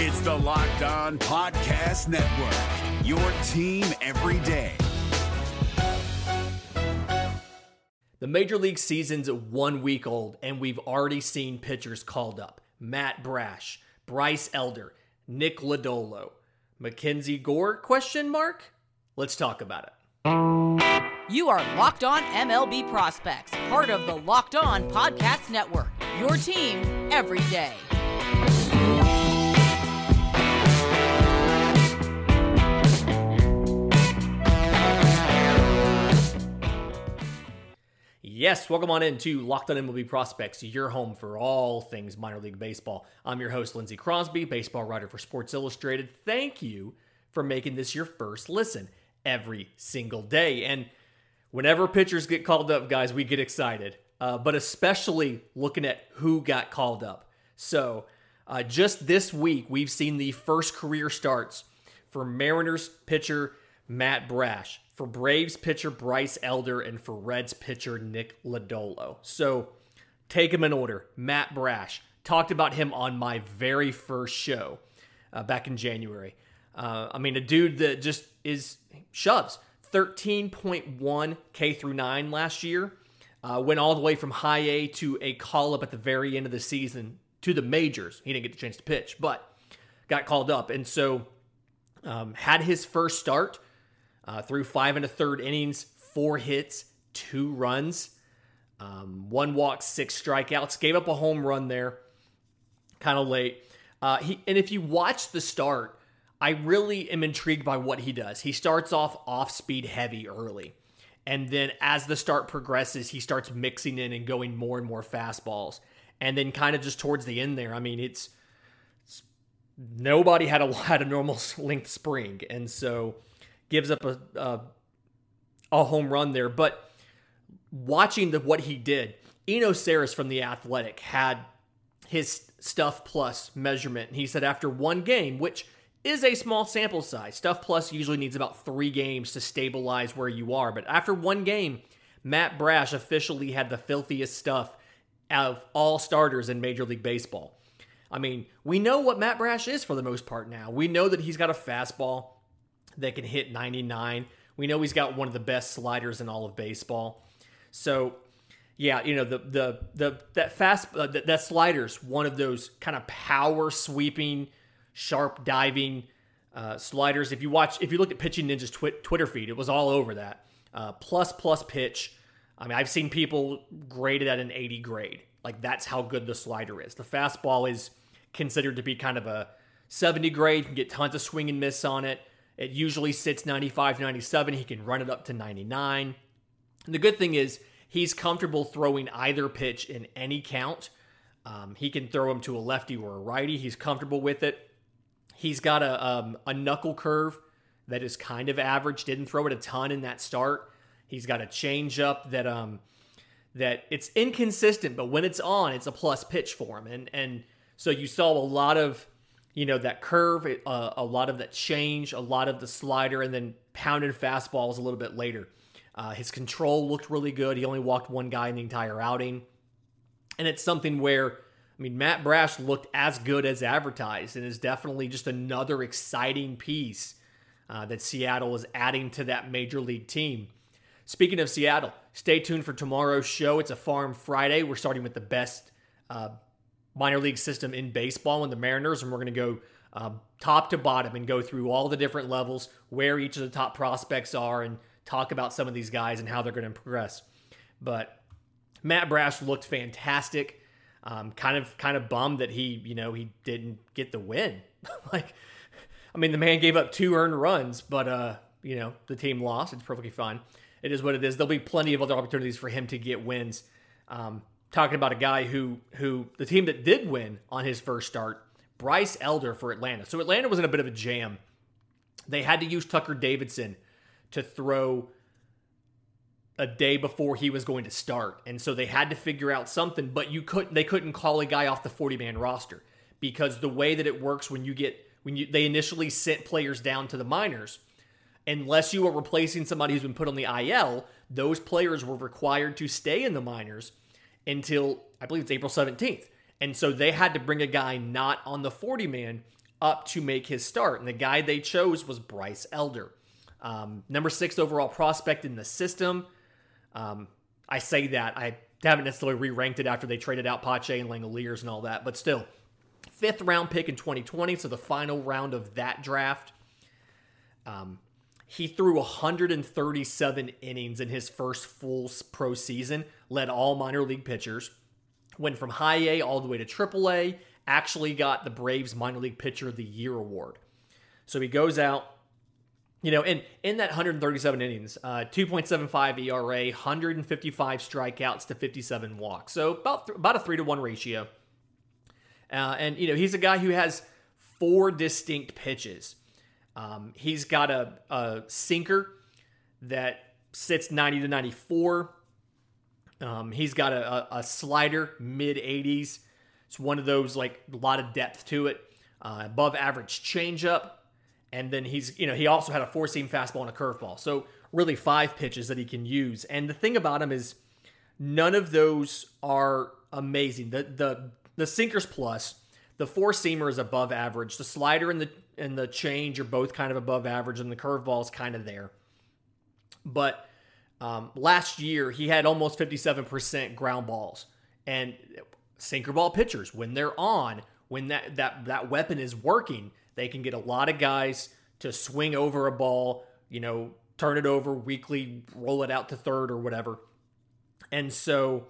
It's the Locked On Podcast Network, your team every day. The Major League season's one week old, and we've already seen pitchers called up Matt Brash, Bryce Elder, Nick Lodolo. Mackenzie Gore question mark? Let's talk about it. You are Locked On MLB Prospects, part of the Locked On Podcast Network. Your team every day. Yes, welcome on into Locked On MLB Prospects, your home for all things minor league baseball. I'm your host, Lindsay Crosby, baseball writer for Sports Illustrated. Thank you for making this your first listen every single day. And whenever pitchers get called up, guys, we get excited, uh, but especially looking at who got called up. So, uh, just this week, we've seen the first career starts for Mariners pitcher Matt Brash, for Braves pitcher Bryce Elder, and for Reds pitcher Nick Lodolo. So, take them in order. Matt Brash, talked about him on my very first show uh, back in January. Uh, I mean, a dude that just is shoves 13.1 K through 9 last year. Uh, went all the way from high A to a call up at the very end of the season to the majors. He didn't get the chance to pitch, but got called up. And so um, had his first start uh, through five and a third innings, four hits, two runs, um, one walk, six strikeouts. Gave up a home run there, kind of late. Uh, he and if you watch the start, I really am intrigued by what he does. He starts off off speed heavy early. And then as the start progresses, he starts mixing in and going more and more fastballs. And then kind of just towards the end there, I mean, it's, it's nobody had a had a normal length spring, and so gives up a a, a home run there. But watching the what he did, Eno Sarris from the Athletic had his stuff plus measurement. He said after one game, which is a small sample size. Stuff Plus usually needs about three games to stabilize where you are. But after one game, Matt Brash officially had the filthiest stuff of all starters in Major League Baseball. I mean, we know what Matt Brash is for the most part now. We know that he's got a fastball that can hit 99. We know he's got one of the best sliders in all of baseball. So, yeah, you know the the the that fast uh, that, that slider's one of those kind of power sweeping sharp diving uh, sliders. If you watch, if you look at Pitching Ninja's twi- Twitter feed, it was all over that. Uh, plus plus pitch. I mean, I've seen people graded at an 80 grade. Like that's how good the slider is. The fastball is considered to be kind of a 70 grade. You can get tons of swing and miss on it. It usually sits 95, 97. He can run it up to 99. And the good thing is he's comfortable throwing either pitch in any count. Um, he can throw him to a lefty or a righty. He's comfortable with it. He's got a um, a knuckle curve that is kind of average. Didn't throw it a ton in that start. He's got a changeup that um that it's inconsistent, but when it's on, it's a plus pitch for him. And and so you saw a lot of you know that curve, uh, a lot of that change, a lot of the slider, and then pounded fastballs a little bit later. Uh, his control looked really good. He only walked one guy in the entire outing, and it's something where I mean, Matt Brash looked as good as advertised and is definitely just another exciting piece uh, that Seattle is adding to that major league team. Speaking of Seattle, stay tuned for tomorrow's show. It's a Farm Friday. We're starting with the best uh, minor league system in baseball and the Mariners, and we're going to go um, top to bottom and go through all the different levels, where each of the top prospects are, and talk about some of these guys and how they're going to progress. But Matt Brash looked fantastic. Um, kind of kind of bummed that he you know he didn't get the win. like, I mean, the man gave up two earned runs, but uh, you know the team lost. It's perfectly fine. It is what it is. There'll be plenty of other opportunities for him to get wins. Um, talking about a guy who who the team that did win on his first start, Bryce Elder for Atlanta. So Atlanta was in a bit of a jam. They had to use Tucker Davidson to throw a day before he was going to start. And so they had to figure out something, but you couldn't they couldn't call a guy off the 40-man roster because the way that it works when you get when you they initially sent players down to the minors, unless you were replacing somebody who's been put on the IL, those players were required to stay in the minors until I believe it's April 17th. And so they had to bring a guy not on the 40 man up to make his start. And the guy they chose was Bryce Elder, um, number six overall prospect in the system. Um, I say that I haven't necessarily re-ranked it after they traded out Pache and Langeliers and all that, but still, fifth round pick in 2020, so the final round of that draft. Um, he threw 137 innings in his first full pro season, led all minor league pitchers, went from high A all the way to triple A, actually got the Braves minor league pitcher of the year award. So he goes out, you know, and in that 137 innings, uh, 2.75 ERA, 155 strikeouts to 57 walks. So about, th- about a three to one ratio. Uh, and, you know, he's a guy who has four distinct pitches. Um, he's got a, a, sinker that sits 90 to 94. Um, he's got a, a, slider mid 80s. It's one of those like a lot of depth to it. Uh, above average changeup, and then he's you know he also had a four seam fastball and a curveball. So really five pitches that he can use. And the thing about him is none of those are amazing. The the the sinkers plus the four seamer is above average. The slider and the and the change are both kind of above average, and the curveball is kind of there. But um, last year he had almost 57% ground balls, and sinker ball pitchers when they're on, when that that that weapon is working, they can get a lot of guys to swing over a ball, you know, turn it over weakly, roll it out to third or whatever. And so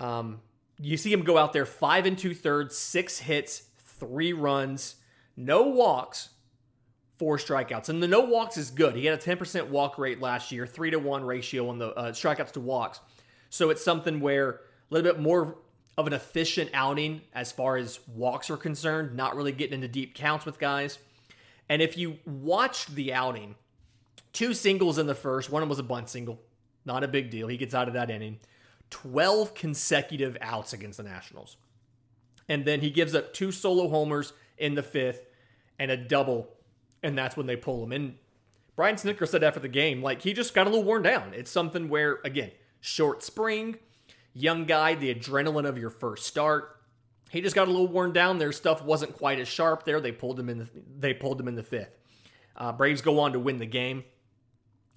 um, you see him go out there five and two thirds, six hits, three runs, no walks, four strikeouts. And the no walks is good. He had a 10% walk rate last year, three to one ratio on the uh, strikeouts to walks. So it's something where a little bit more of an efficient outing as far as walks are concerned, not really getting into deep counts with guys. And if you watched the outing, two singles in the first, one of them was a bunt single, not a big deal. He gets out of that inning. 12 consecutive outs against the Nationals. And then he gives up two solo homers in the fifth and a double, and that's when they pull him. And Brian Snitker said after the game, like he just got a little worn down. It's something where, again, short spring, young guy, the adrenaline of your first start. He just got a little worn down. Their stuff wasn't quite as sharp there. They pulled him in the they pulled him in the fifth. Uh, Braves go on to win the game.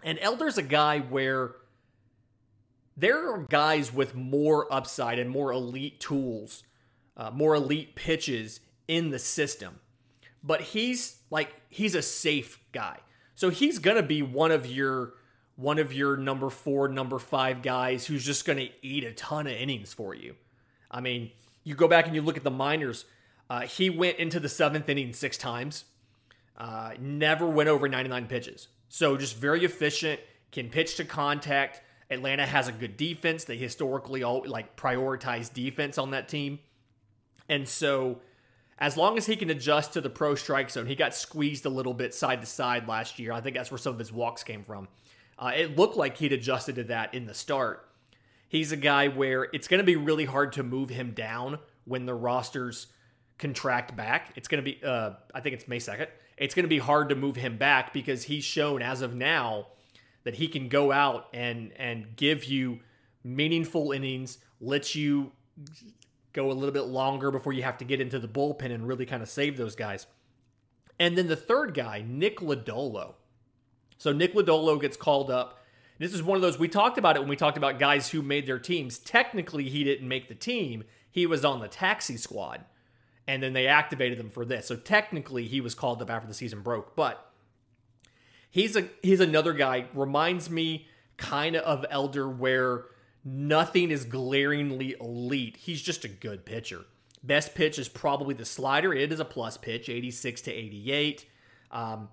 And Elder's a guy where there are guys with more upside and more elite tools, uh, more elite pitches in the system. But he's like he's a safe guy. So he's going to be one of your one of your number 4, number 5 guys who's just going to eat a ton of innings for you. I mean, you go back and you look at the minors, uh, he went into the 7th inning 6 times. Uh, never went over 99 pitches. So just very efficient, can pitch to contact. Atlanta has a good defense. They historically all like prioritize defense on that team. And so as long as he can adjust to the pro strike zone, he got squeezed a little bit side to side last year. I think that's where some of his walks came from. Uh, it looked like he'd adjusted to that in the start. He's a guy where it's going to be really hard to move him down when the rosters contract back. It's going to be, uh, I think it's May 2nd. It's going to be hard to move him back because he's shown as of now that he can go out and and give you meaningful innings, let you go a little bit longer before you have to get into the bullpen and really kind of save those guys. And then the third guy, Nick Lodolo. So Nick Lodolo gets called up. This is one of those we talked about it when we talked about guys who made their teams. Technically, he didn't make the team. He was on the taxi squad. And then they activated him for this. So technically, he was called up after the season broke, but he's a he's another guy reminds me kind of of Elder where nothing is glaringly elite. He's just a good pitcher. Best pitch is probably the slider. It is a plus pitch, 86 to 88. Um,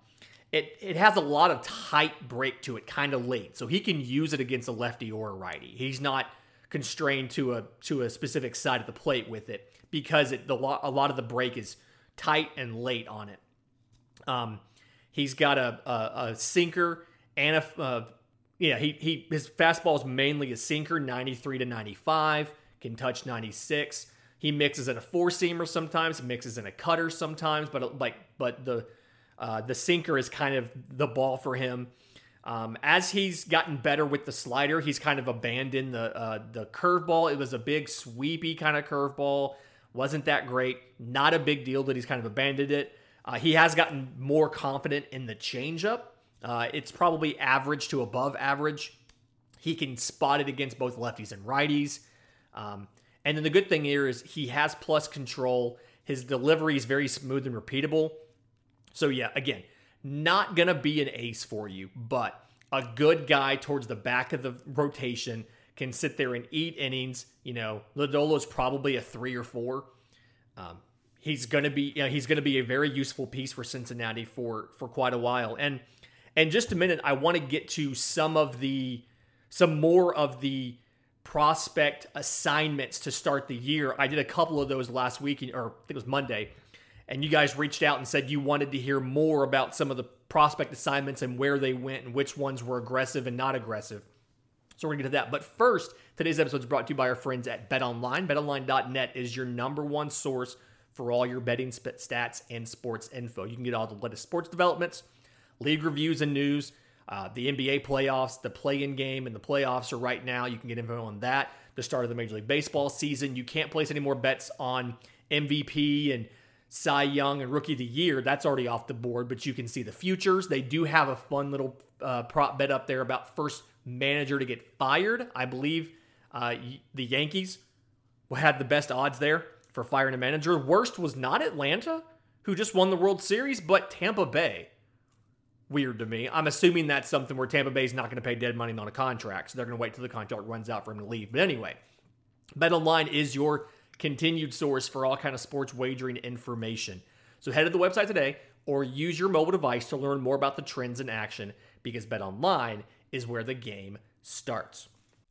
it, it has a lot of tight break to it, kind of late. So he can use it against a lefty or a righty. He's not constrained to a to a specific side of the plate with it because it the a lot of the break is tight and late on it. Um, he's got a, a, a sinker and a, a yeah, he he his fastball is mainly a sinker, 93 to 95, can touch 96. He mixes in a four seamer sometimes, mixes in a cutter sometimes, but like but the uh, the sinker is kind of the ball for him. Um, as he's gotten better with the slider, he's kind of abandoned the uh, the curveball. It was a big sweepy kind of curveball, wasn't that great. Not a big deal that he's kind of abandoned it. Uh, he has gotten more confident in the changeup. Uh, it's probably average to above average. He can spot it against both lefties and righties. Um, and then the good thing here is he has plus control. His delivery is very smooth and repeatable. So, yeah, again, not going to be an ace for you, but a good guy towards the back of the rotation can sit there and eat innings. You know, Lodolo's probably a three or four. Um, he's gonna be you know, he's gonna be a very useful piece for Cincinnati for for quite a while. And and just a minute, I want to get to some of the some more of the prospect assignments to start the year. I did a couple of those last week, or I think it was Monday, and you guys reached out and said you wanted to hear more about some of the prospect assignments and where they went and which ones were aggressive and not aggressive. So we're to get to that. But first, today's episode is brought to you by our friends at BetOnline. BetOnline.net is your number one source for all your betting stats and sports info. You can get all the latest sports developments, league reviews and news, uh, the NBA playoffs, the play-in game, and the playoffs are right now. You can get info on that. The start of the Major League Baseball season. You can't place any more bets on MVP and Cy Young and Rookie of the Year. That's already off the board, but you can see the futures. They do have a fun little uh, prop bet up there about first manager to get fired. I believe uh, the Yankees had the best odds there for firing a manager. Worst was not Atlanta, who just won the World Series, but Tampa Bay. Weird to me. I'm assuming that's something where Tampa Bay is not going to pay dead money on a contract, so they're going to wait till the contract runs out for him to leave. But anyway, BetOnline is your continued source for all kind of sports wagering information. So head to the website today or use your mobile device to learn more about the trends in action because BetOnline is where the game starts.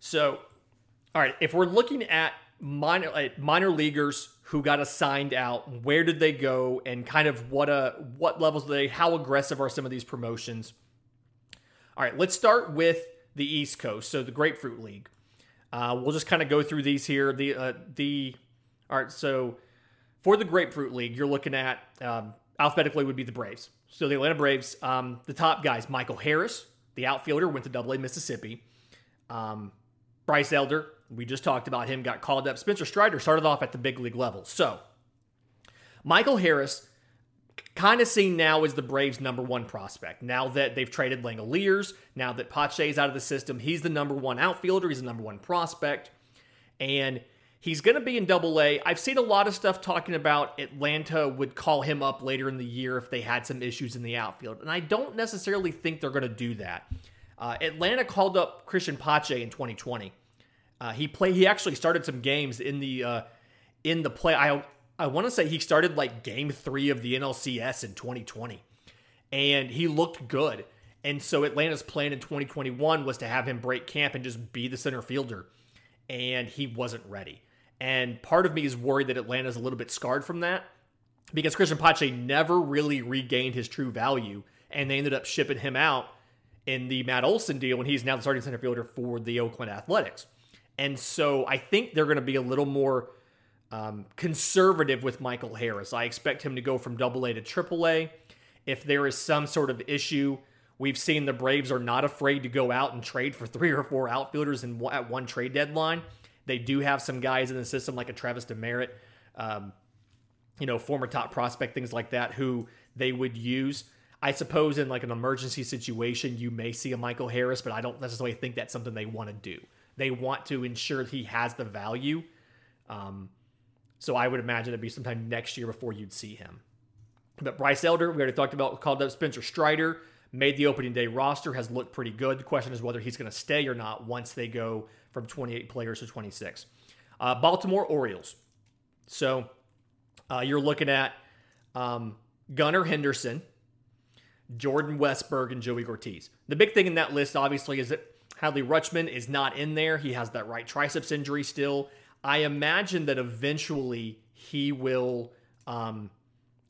So, all right, if we're looking at minor uh, minor leaguers who got assigned out, where did they go, and kind of what uh what levels they? How aggressive are some of these promotions? All right, let's start with the East Coast. So the Grapefruit League. Uh, we'll just kind of go through these here. The uh, the all right. So for the Grapefruit League, you're looking at um, alphabetically would be the Braves. So the Atlanta Braves, um, the top guys: Michael Harris, the outfielder, went to Double A Mississippi. Um, Bryce Elder, we just talked about him, got called up. Spencer Strider started off at the big league level. So, Michael Harris, kind of seen now as the Braves' number one prospect. Now that they've traded Langeliers, now that Pache is out of the system, he's the number one outfielder, he's the number one prospect. And he's going to be in double A. I've seen a lot of stuff talking about Atlanta would call him up later in the year if they had some issues in the outfield. And I don't necessarily think they're going to do that. Uh, Atlanta called up Christian Pache in 2020. Uh, he played. He actually started some games in the uh, in the play. I I want to say he started like game three of the NLCS in 2020, and he looked good. And so Atlanta's plan in 2021 was to have him break camp and just be the center fielder, and he wasn't ready. And part of me is worried that Atlanta's a little bit scarred from that because Christian Pache never really regained his true value, and they ended up shipping him out in the Matt Olson deal when he's now the starting center fielder for the Oakland Athletics. And so I think they're going to be a little more um, conservative with Michael Harris. I expect him to go from double A to triple A. If there is some sort of issue, we've seen the Braves are not afraid to go out and trade for three or four outfielders in, at one trade deadline. They do have some guys in the system like a Travis Demeritte, um, you know, former top prospect, things like that, who they would use. I suppose in like an emergency situation, you may see a Michael Harris, but I don't necessarily think that's something they want to do. They want to ensure he has the value. Um, so I would imagine it'd be sometime next year before you'd see him. But Bryce Elder, we already talked about, called up Spencer Strider, made the opening day roster, has looked pretty good. The question is whether he's going to stay or not once they go from 28 players to 26. Uh, Baltimore Orioles. So uh, you're looking at um, Gunnar Henderson, Jordan Westburg, and Joey Ortiz. The big thing in that list, obviously, is that Adley Rutschman is not in there. He has that right triceps injury still. I imagine that eventually he will um,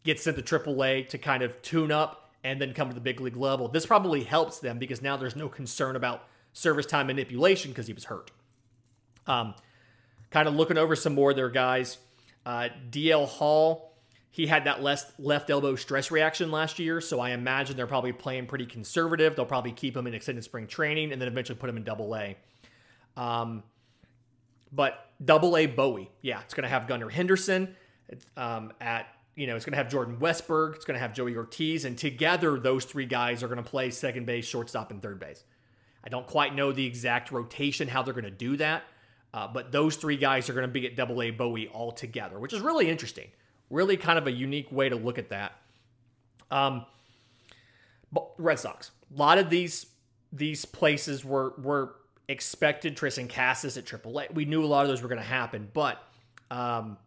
get sent to AAA to kind of tune up and then come to the big league level. This probably helps them because now there's no concern about service time manipulation because he was hurt. Um, kind of looking over some more of their guys. Uh, DL Hall, he had that left, left elbow stress reaction last year, so I imagine they're probably playing pretty conservative. They'll probably keep him in extended spring training and then eventually put him in double A. Um, but double A Bowie, yeah, it's going to have Gunnar Henderson um, at you know, it's going to have Jordan Westburg, it's going to have Joey Ortiz, and together those three guys are going to play second base, shortstop, and third base. I don't quite know the exact rotation, how they're going to do that, uh, but those three guys are going to be at Double A Bowie all together, which is really interesting. Really, kind of a unique way to look at that. Um, but Red Sox, a lot of these these places were were expected. Triston Casas at AAA, we knew a lot of those were going to happen, but um,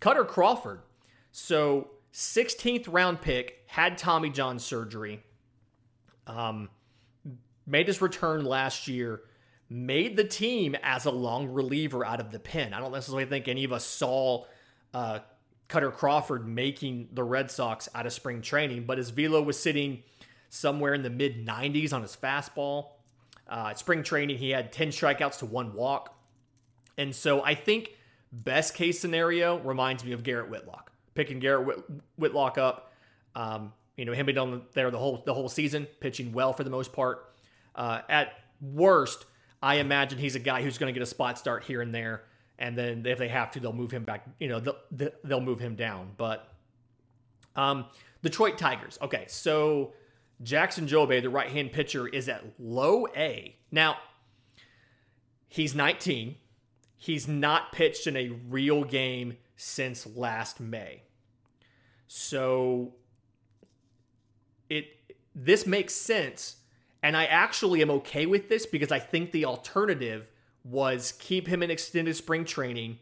Kutter Crawford, so 16th round pick, had Tommy John surgery. Um, made his return last year, made the team as a long reliever out of the pen. I don't necessarily think any of us saw uh, Kutter Crawford making the Red Sox out of spring training, but his velo was sitting somewhere in the mid 90s on his fastball. Uh, spring training, he had 10 strikeouts to one walk. And so I think best case scenario reminds me of Garrett Whitlock. Picking Garrett Whit- Whitlock up, um, you know, him being on there the whole the whole season, pitching well for the most part. Uh, at worst, I imagine he's a guy who's going to get a spot start here and there, and then if they have to, they'll move him back. You know, they'll, they'll move him down. But um, Detroit Tigers. Okay, so Jackson Jobe, the right hand pitcher, is at low A. Now, he's 19. He's not pitched in a real game since last May. So it this makes sense and I actually am okay with this because I think the alternative was keep him in extended spring training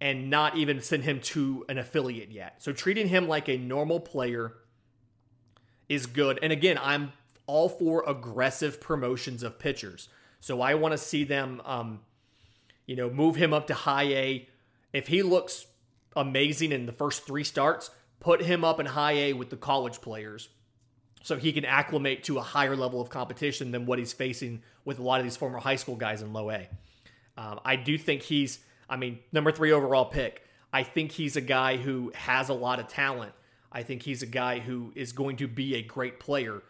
and not even send him to an affiliate yet. So treating him like a normal player is good. And again, I'm all for aggressive promotions of pitchers. So I want to see them, um, you know, move him up to high A. If he looks amazing in the first three starts, put him up in high A with the college players so he can acclimate to a higher level of competition than what he's facing with a lot of these former high school guys in low A. Um, I do think he's, I mean, number three overall pick. I think he's a guy who has a lot of talent. I think he's a guy who is going to be a great player.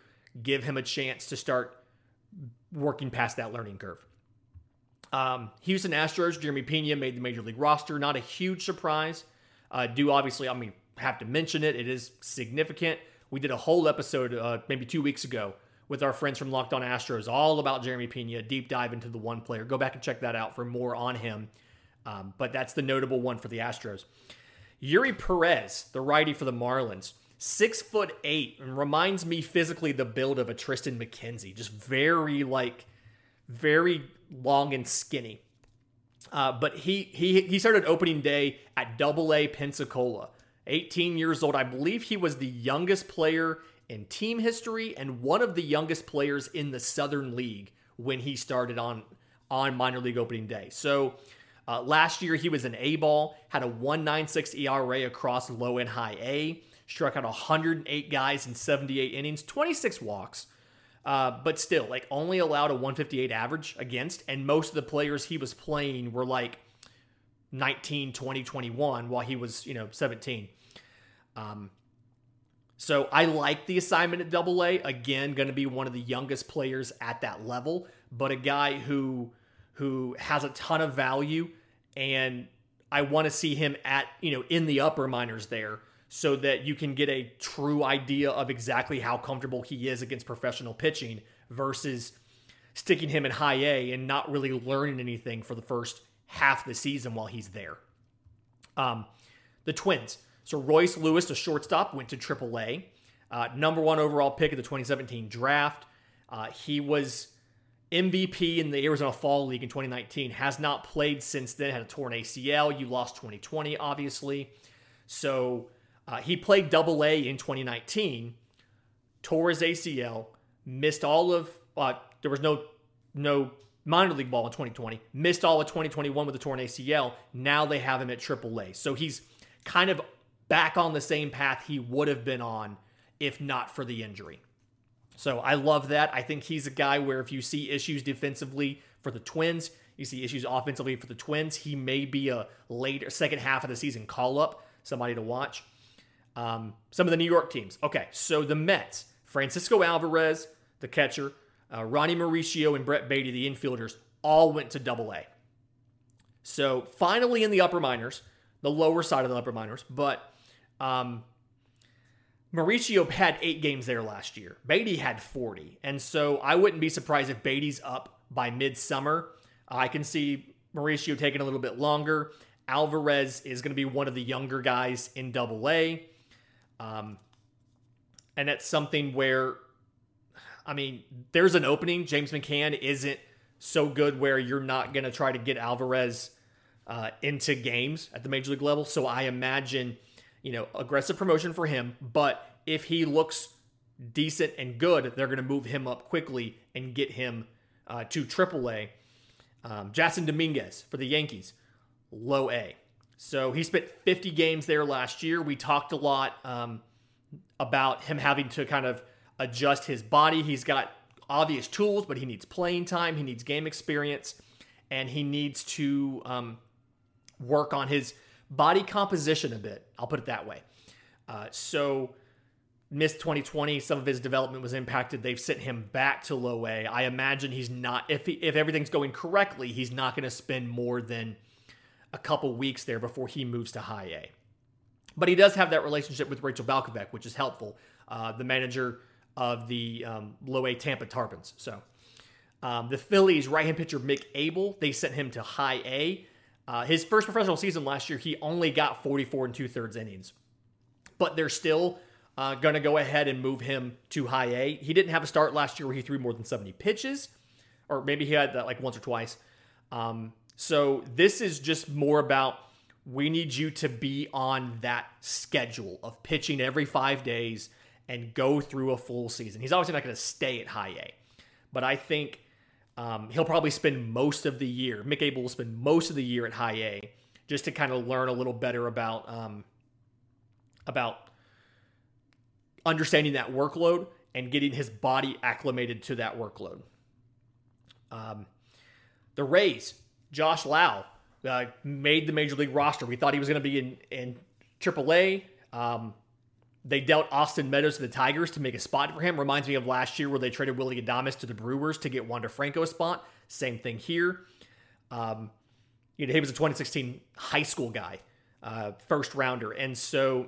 Give him a chance to start working past that learning curve. Um, Houston Astros, Jeremy Pena made the major league roster. Not a huge surprise. Uh, do obviously, I mean, have to mention it. It is significant. We did a whole episode uh, maybe two weeks ago with our friends from Locked On Astros, all about Jeremy Pena, deep dive into the one player. Go back and check that out for more on him. Um, but that's the notable one for the Astros. Eury Perez, the righty for the Marlins, six foot eight, and reminds me physically the build of a Triston McKenzie, just very like very long and skinny. Uh, but he he he started opening day at Double A Pensacola. 18 years old. I believe he was the youngest player in team history and one of the youngest players in the Southern League when he started on on minor league opening day. So uh, last year he was an A ball, had a 196 ERA across low and high A, struck out 108 guys in 78 innings, 26 walks. Uh, but still, like only allowed a 158 average against, and most of the players he was playing were like 19, 20, 21 while he was, you know, 17. Um, so I like the assignment at Double A. Again, going to be one of the youngest players at that level, but a guy who who has a ton of value, and I want to see him at you know in the upper minors there, so that you can get a true idea of exactly how comfortable he is against professional pitching versus sticking him in high A and not really learning anything for the first half the season while he's there. Um, the Twins. So Royce Lewis, the shortstop, went to AAA. Uh, number one overall pick of the 2017 draft. Uh, he was MVP in the Arizona Fall League in 2019. Has not played since then. Had a torn ACL. You lost 2020, obviously. So uh, he played Double A in 2019. Tore his ACL. Missed all of. Uh, there was no no minor league ball in 2020, missed all of 2021 with a torn ACL. Now they have him at AAA. So he's kind of back on the same path he would have been on if not for the injury. So I love that. I think he's a guy where if you see issues defensively for the Twins, you see issues offensively for the Twins, he may be a later second half of the season call up, somebody to watch. Um, some of the New York teams. Okay, so the Mets, Francisco Alvarez, the catcher, uh, Ronny Mauricio, and Brett Baty, the infielders, all went to Double A. So finally in the upper minors, the lower side of the upper minors, but um, Mauricio had eight games there last year. Baty had 40. And so I wouldn't be surprised if Baty's up by midsummer. I can see Mauricio taking a little bit longer. Alvarez is going to be one of the younger guys in double A. Um, and that's something where, I mean, there's an opening. James McCann isn't so good where you're not going to try to get Alvarez uh, into games at the major league level. So I imagine you know, aggressive promotion for him. But if he looks decent and good, they're going to move him up quickly and get him uh, to AAA. Um, Jasson Dominguez for the Yankees, low A. So he spent 50 games there last year. We talked a lot um, about him having to kind of adjust his body. He's got obvious tools, but he needs playing time, he needs game experience, and he needs to um, work on his body composition a bit. I'll put it that way. Uh, so, missed 2020. Some of his development was impacted. They've sent him back to low A. I imagine he's not, if, he, if everything's going correctly, he's not going to spend more than a couple weeks there before he moves to high A. But he does have that relationship with Rachel Balkovec, which is helpful. Uh, the manager of the um, low A Tampa Tarpons. So, um, the Phillies right hand pitcher Mick Abel, they sent him to high A. Uh, his first professional season last year, he only got 44 and two thirds innings, but they're still uh, going to go ahead and move him to high A. He didn't have a start last year where he threw more than 70 pitches, or maybe he had that like once or twice. Um, so this is just more about we need you to be on that schedule of pitching every five days and go through a full season. He's obviously not going to stay at high A, but I think um, he'll probably spend most of the year. Mick Abel will spend most of the year at High A just to kind of learn a little better about um, about understanding that workload and getting his body acclimated to that workload. Um, the Rays, Josh Lowe, uh, made the major league roster. We thought he was going to be in in AAA. Um, they dealt Austin Meadows to the Tigers to make a spot for him. Reminds me of last year where they traded Willie Adames to the Brewers to get Wander Franco a spot. Same thing here. Um, you know, he was a 2016 high school guy, uh, first rounder. And so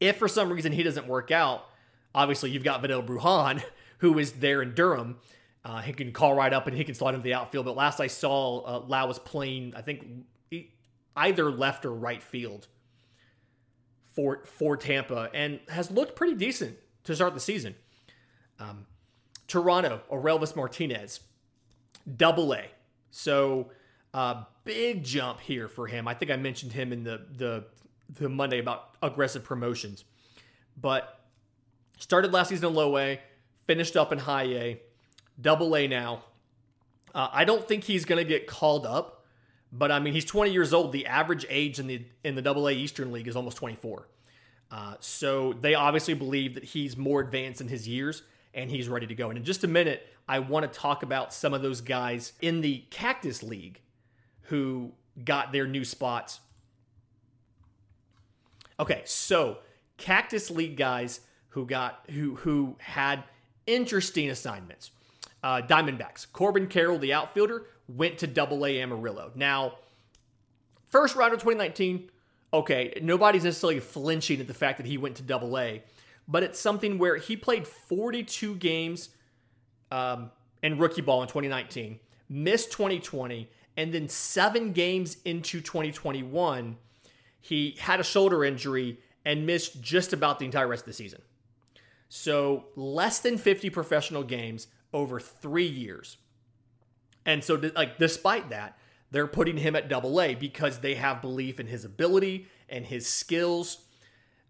if for some reason he doesn't work out, obviously you've got Vidal Brujan, who is there in Durham. Uh, he can call right up and he can slide into the outfield. But last I saw, uh, Lowe was playing, I think, either left or right field for for Tampa and has looked pretty decent to start the season. Um, Toronto, Orelvis Martinez, double A. So uh, big jump here for him. I think I mentioned him in the the the Monday about aggressive promotions, but started last season in low A, finished up in high A, double A now. Uh, I don't think he's going to get called up but I mean, he's 20 years old. The average age in the in the Double A Eastern League is almost 24. Uh, so they obviously believe that he's more advanced in his years and he's ready to go. And in just a minute, I want to talk about some of those guys in the Cactus League who got their new spots. Okay, so Cactus League guys who got who who had interesting assignments. Uh, Diamondbacks. Corbin Carroll, the outfielder, went to Double A Amarillo. Now, first round of 2019, okay, nobody's necessarily flinching at the fact that he went to Double A, but it's something where he played 42 games um, in rookie ball in 2019, missed 2020, and then seven games into 2021, he had a shoulder injury and missed just about the entire rest of the season. So less than 50 professional games over three years. And so, like, despite that, they're putting him at double A because they have belief in his ability and his skills.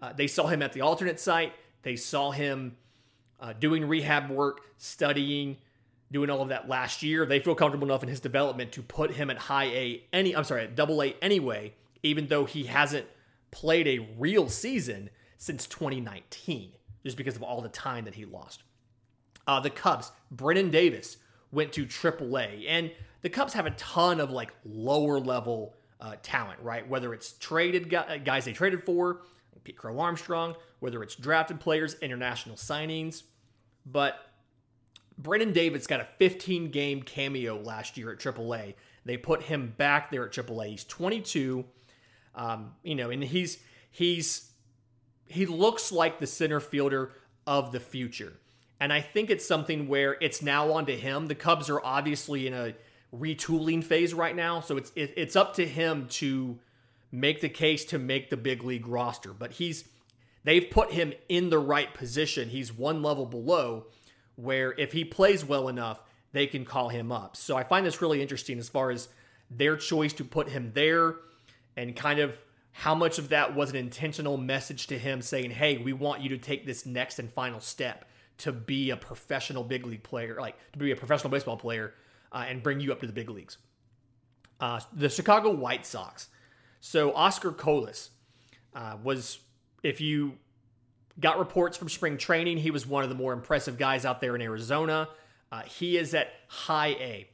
Uh, they saw him at the alternate site. They saw him uh, doing rehab work, studying, doing all of that last year. They feel comfortable enough in his development to put him at high A any I'm sorry, at double A anyway, even though he hasn't played a real season since 2019, just because of all the time that he lost. Uh, the Cubs, Brennen Davis went to AAA. And the Cubs have a ton of like lower level uh, talent, right? Whether it's traded guys they traded for, Pete Crow Armstrong, whether it's drafted players, international signings, but Brennen Davis got a 15 game cameo last year at AAA. They put him back there at AAA. He's 22, um, you know, and he's he's he looks like the center fielder of the future. And I think it's something where it's now on to him. The Cubs are obviously in a retooling phase right now, so it's it, it's up to him to make the case to make the big league roster. But he's they've put him in the right position. He's one level below where if he plays well enough, they can call him up. So I find this really interesting as far as their choice to put him there and kind of how much of that was an intentional message to him saying, "Hey, we want you to take this next and final step." To be a professional big league player, like to be a professional baseball player, uh, and bring you up to the big leagues. Uh, the Chicago White Sox. So Oscar Colas uh, was, if you got reports from spring training, he was one of the more impressive guys out there in Arizona. Uh, he is at high A.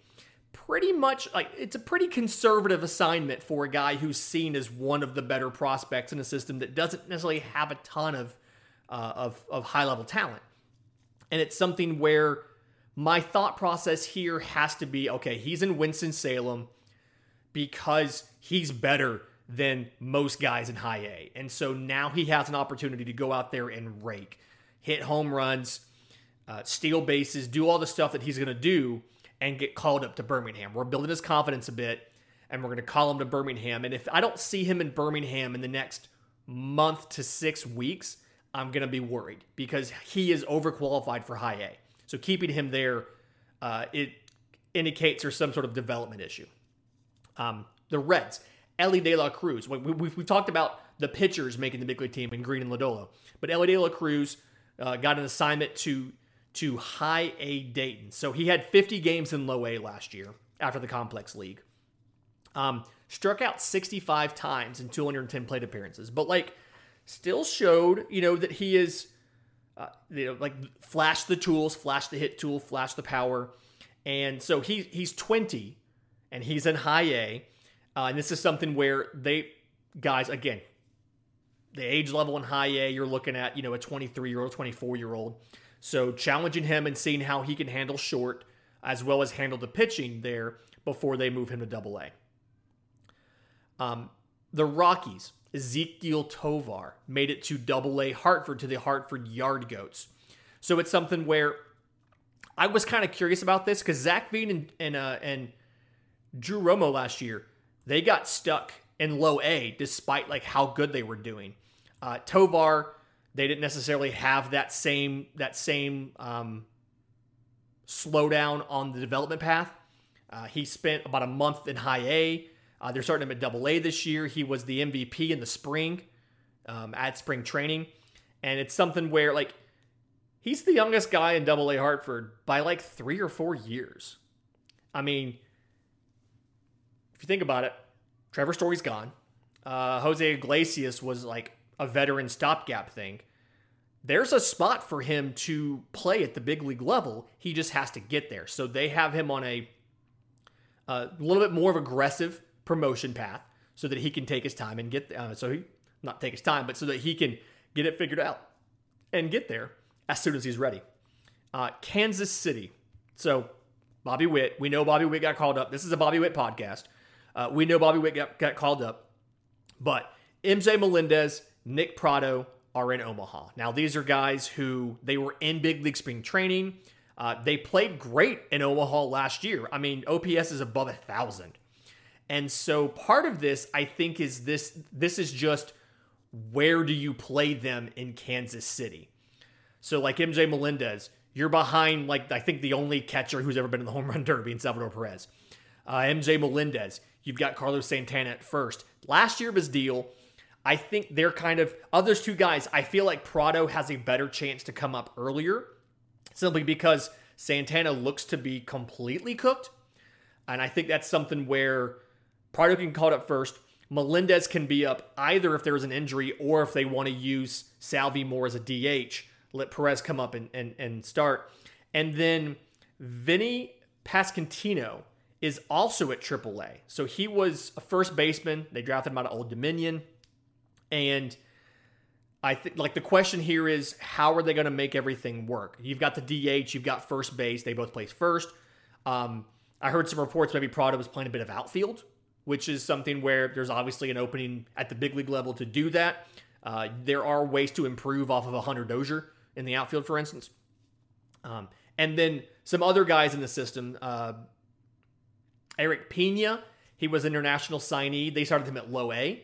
Pretty much like it's a pretty conservative assignment for a guy who's seen as one of the better prospects in a system that doesn't necessarily have a ton of uh, of, of high level talent. And it's something where my thought process here has to be okay, he's in Winston-Salem because he's better than most guys in high A. And so now he has an opportunity to go out there and rake, hit home runs, uh, steal bases, do all the stuff that he's going to do and get called up to Birmingham. We're building his confidence a bit and we're going to call him to Birmingham. And if I don't see him in Birmingham in the next month to six weeks, I'm going to be worried because he is overqualified for high A. So keeping him there, uh, it indicates there's some sort of development issue. Um, the Reds, Elly De La Cruz. We, we, we've talked about the pitchers making the big league team in Greene and Lodolo, but Elly De La Cruz uh, got an assignment to to high A Dayton. So he had 50 games in low A last year after the complex league. Um, struck out 65 times in 210 plate appearances, but like still showed, you know, that he is, uh, you know, like flash the tools, flash the hit tool, flash the power. And so he he's 20 and he's in high A. Uh, and this is something where they, guys, again, the age level in high A, you're looking at, you know, a 23 year old, 24 year old. So challenging him and seeing how he can handle short as well as handle the pitching there before they move him to double A. Um, the Rockies, Ezequiel Tovar made it to double A Hartford to the Hartford Yard Goats. So it's something where I was kind of curious about this because Zach Veen and and, uh, and Drew Romo last year they got stuck in low A despite like how good they were doing. Uh, Tovar they didn't necessarily have that same that same um, slowdown on the development path. Uh, he spent about a month in high A. Uh, they're starting him at double A this year. He was the MVP in the spring um, at spring training. And it's something where, like, he's the youngest guy in double A Hartford by like three or four years. I mean, if you think about it, Trevor Story's gone. Uh, Jose Iglesias was like a veteran stopgap thing. There's a spot for him to play at the big league level. He just has to get there. So they have him on a a little bit more of aggressive promotion path so that he can take his time and get uh, so he not take his time, but so that he can get it figured out and get there as soon as he's ready. Uh, Kansas City. So Bobby Witt, we know Bobby Witt got called up. This is a Bobby Witt podcast. Uh, we know Bobby Witt got, got called up, but MJ Melendez, Nick Pratto are in Omaha. Now these are guys who they were in big league spring training. Uh, they played great in Omaha last year. I mean, OPS is above a thousand. And so part of this, I think, is this this is just where do you play them in Kansas City? So like MJ Melendez, you're behind like I think the only catcher who's ever been in the home run derby in Salvador Perez. Uh, MJ Melendez, you've got Carlos Santana at first. Last year was deal. I think they're kind of others two guys. I feel like Pratto has a better chance to come up earlier, simply because Santana looks to be completely cooked. And I think that's something where Pratto can call up first. Melendez can be up either if there's an injury or if they want to use Salvi more as a DH. Let Perez come up and, and, and start. And then Vinny Pasquantino is also at AAA. So he was a first baseman. They drafted him out of Old Dominion. And I think like the question here is how are they going to make everything work? You've got the DH, you've got first base. They both play first. Um, I heard some reports maybe Pratto was playing a bit of outfield, which is something where there's obviously an opening at the big league level to do that. Uh, there are ways to improve off of a Hunter Dozier in the outfield, for instance. Um, and then some other guys in the system. Uh, Eric Pena, he was an international signee. They started him at low A.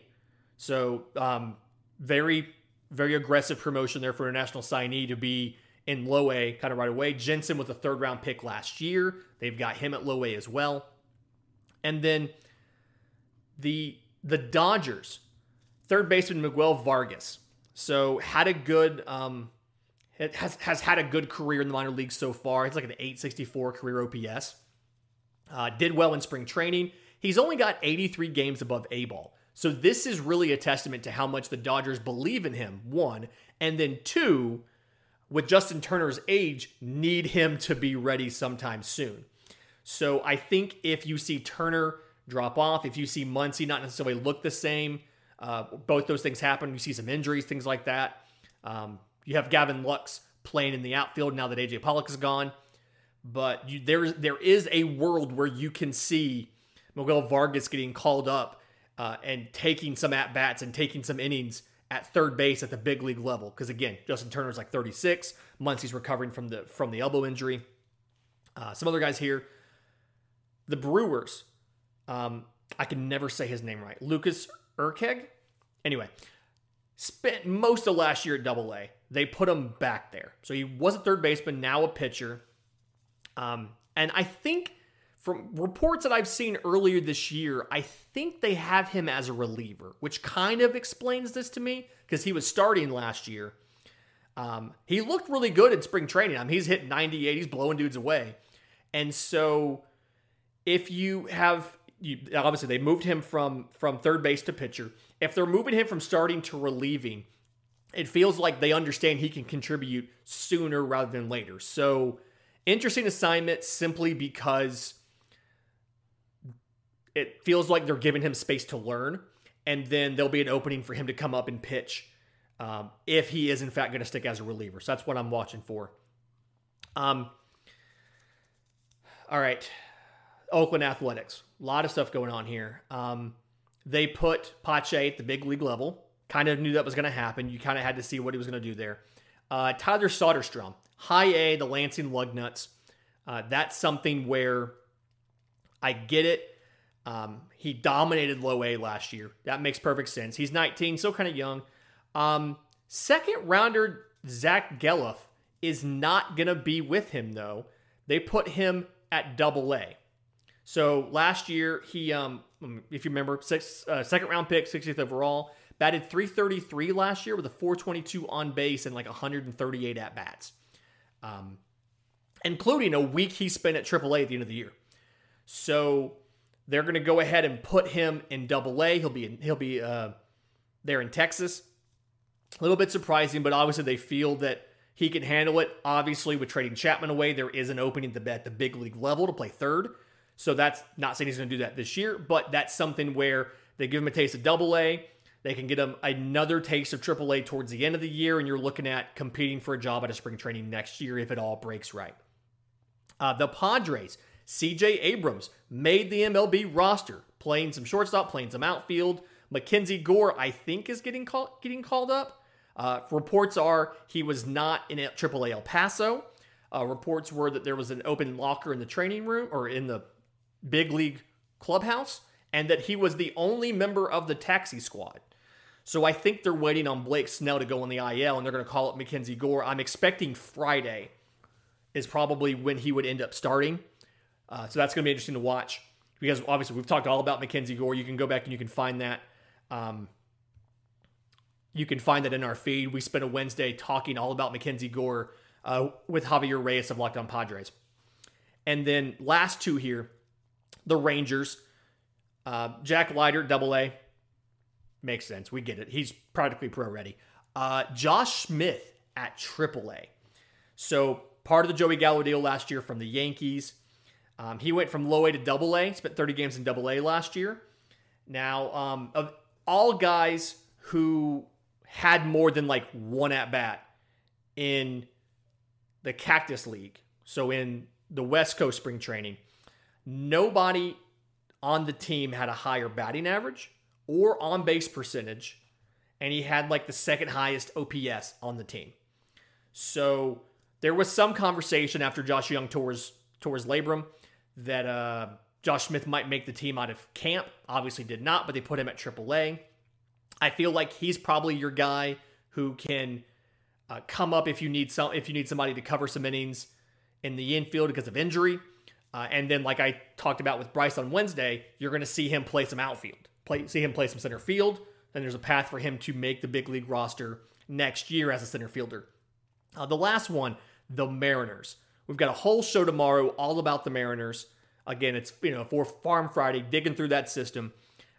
So um, very, very aggressive promotion there for a national signee to be in low A kind of right away. Jensen with a third round pick last year. They've got him at low A as well. And then the the Dodgers, third baseman Miguel Vargas. So had a good um, has has had a good career in the minor leagues so far. He's like an 864 career OPS. Uh, did well in spring training. He's only got 83 games above A ball. So this is really a testament to how much the Dodgers believe in him, one, and then two, with Justin Turner's age, need him to be ready sometime soon. So I think if you see Turner drop off, if you see Muncy not necessarily look the same, uh, both those things happen. You see some injuries, things like that. Um, you have Gavin Lux playing in the outfield now that AJ Pollock is gone. But you, there, there is a world where you can see Miguel Vargas getting called up uh, and taking some at bats and taking some innings at third base at the big league level. Because again, Justin Turner's like 36. Muncy's recovering from the from the elbow injury. Uh, some other guys here. The Brewers. Um, I can never say his name right. Lucas Erceg. Anyway, spent most of last year at Double A. They put him back there, so he was a third baseman, now a pitcher. Um, and I think from reports that I've seen earlier this year, I think they have him as a reliever, which kind of explains this to me because he was starting last year. Um, he looked really good in spring training. I mean, he's hit 98, he's blowing dudes away. And so if you have you, obviously they moved him from from third base to pitcher. If they're moving him from starting to relieving, it feels like they understand he can contribute sooner rather than later. So interesting assignment simply because it feels like they're giving him space to learn, and then there'll be an opening for him to come up and pitch um, if he is in fact going to stick as a reliever. So that's what I'm watching for. Um, all right, Oakland Athletics. A lot of stuff going on here. Um, they put Pache at the big league level. Kind of knew that was going to happen. You kind of had to see what he was going to do there. Uh, Tyler Soderstrom, high A, the Lansing Lugnuts. Uh, that's something where I get it. Um, he dominated low A last year. That makes perfect sense. He's 19, still kind of young. Um, second rounder Zach Gelof is not going to be with him, though. They put him at double A. So last year, he, um, if you remember, six, uh, second round pick, 60th overall, batted 333 last year with a 422 on base and like 138 at bats, um, including a week he spent at AAA at the end of the year. So they're going to go ahead and put him in Double A. He'll be in, he'll be uh, there in Texas. A little bit surprising, but obviously they feel that he can handle it. Obviously, with trading Chapman away, there is an opening at the, the big league level to play third. So that's not saying he's going to do that this year, but that's something where they give him a taste of double A. They can get him another taste of triple A towards the end of the year, and you're looking at competing for a job at a spring training next year if it all breaks right. Uh, the Padres, CJ Abrams made the MLB roster, playing some shortstop, playing some outfield. Mackenzie Gore, I think, is getting call- getting called up. Uh, reports are he was not in AAA El Paso. Uh, reports were that there was an open locker in the training room or in the big league clubhouse, and that he was the only member of the taxi squad. So I think they're waiting on Blake Snell to go on the IL, and they're going to call up Mackenzie Gore. I'm expecting Friday is probably when he would end up starting. Uh, so that's going to be interesting to watch because obviously we've talked all about Mackenzie Gore. You can go back and you can find that. Um, you can find that in our feed. We spent a Wednesday talking all about Mackenzie Gore uh, with Javier Reyes of Locked On Padres. And then last two here, the Rangers. Uh, Jack Leiter, double A. Makes sense. We get it. He's practically pro ready. Uh, Josh Smith at triple A. So part of the Joey Gallo deal last year from the Yankees. Um, he went from low A to double A, spent 30 games in double A last year. Now, um, of all guys who had more than like one at bat in the Cactus League, so in the West Coast spring training, nobody on the team had a higher batting average or on base percentage, and he had like the second highest OPS on the team. So there was some conversation after Josh Jung tours tours labrum that uh, Josh Smith might make the team out of camp. Obviously, did not, but they put him at AAA. I feel like he's probably your guy who can uh, come up if you need some if you need somebody to cover some innings in the infield because of injury. Uh, and then, like I talked about with Bryce on Wednesday, you're going to see him play some outfield, play see him play some center field. Then there's a path for him to make the big league roster next year as a center fielder. Uh, the last one, the Mariners. We've got a whole show tomorrow all about the Mariners. Again, it's you know for Farm Friday, digging through that system.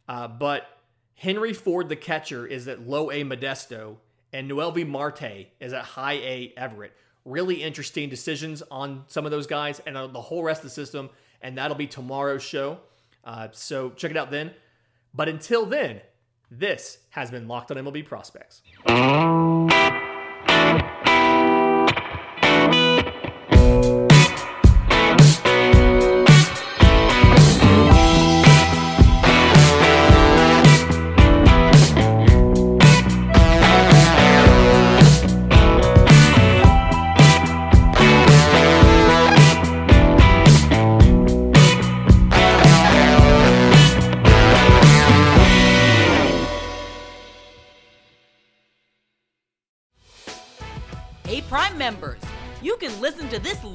Uh, but Harry Ford, the catcher, is at low A Modesto, and Noelvi Marte is at high A Everett. Really interesting decisions on some of those guys and the whole rest of the system, and that'll be tomorrow's show. Uh, so check it out then. But until then, this has been Locked on MLB Prospects.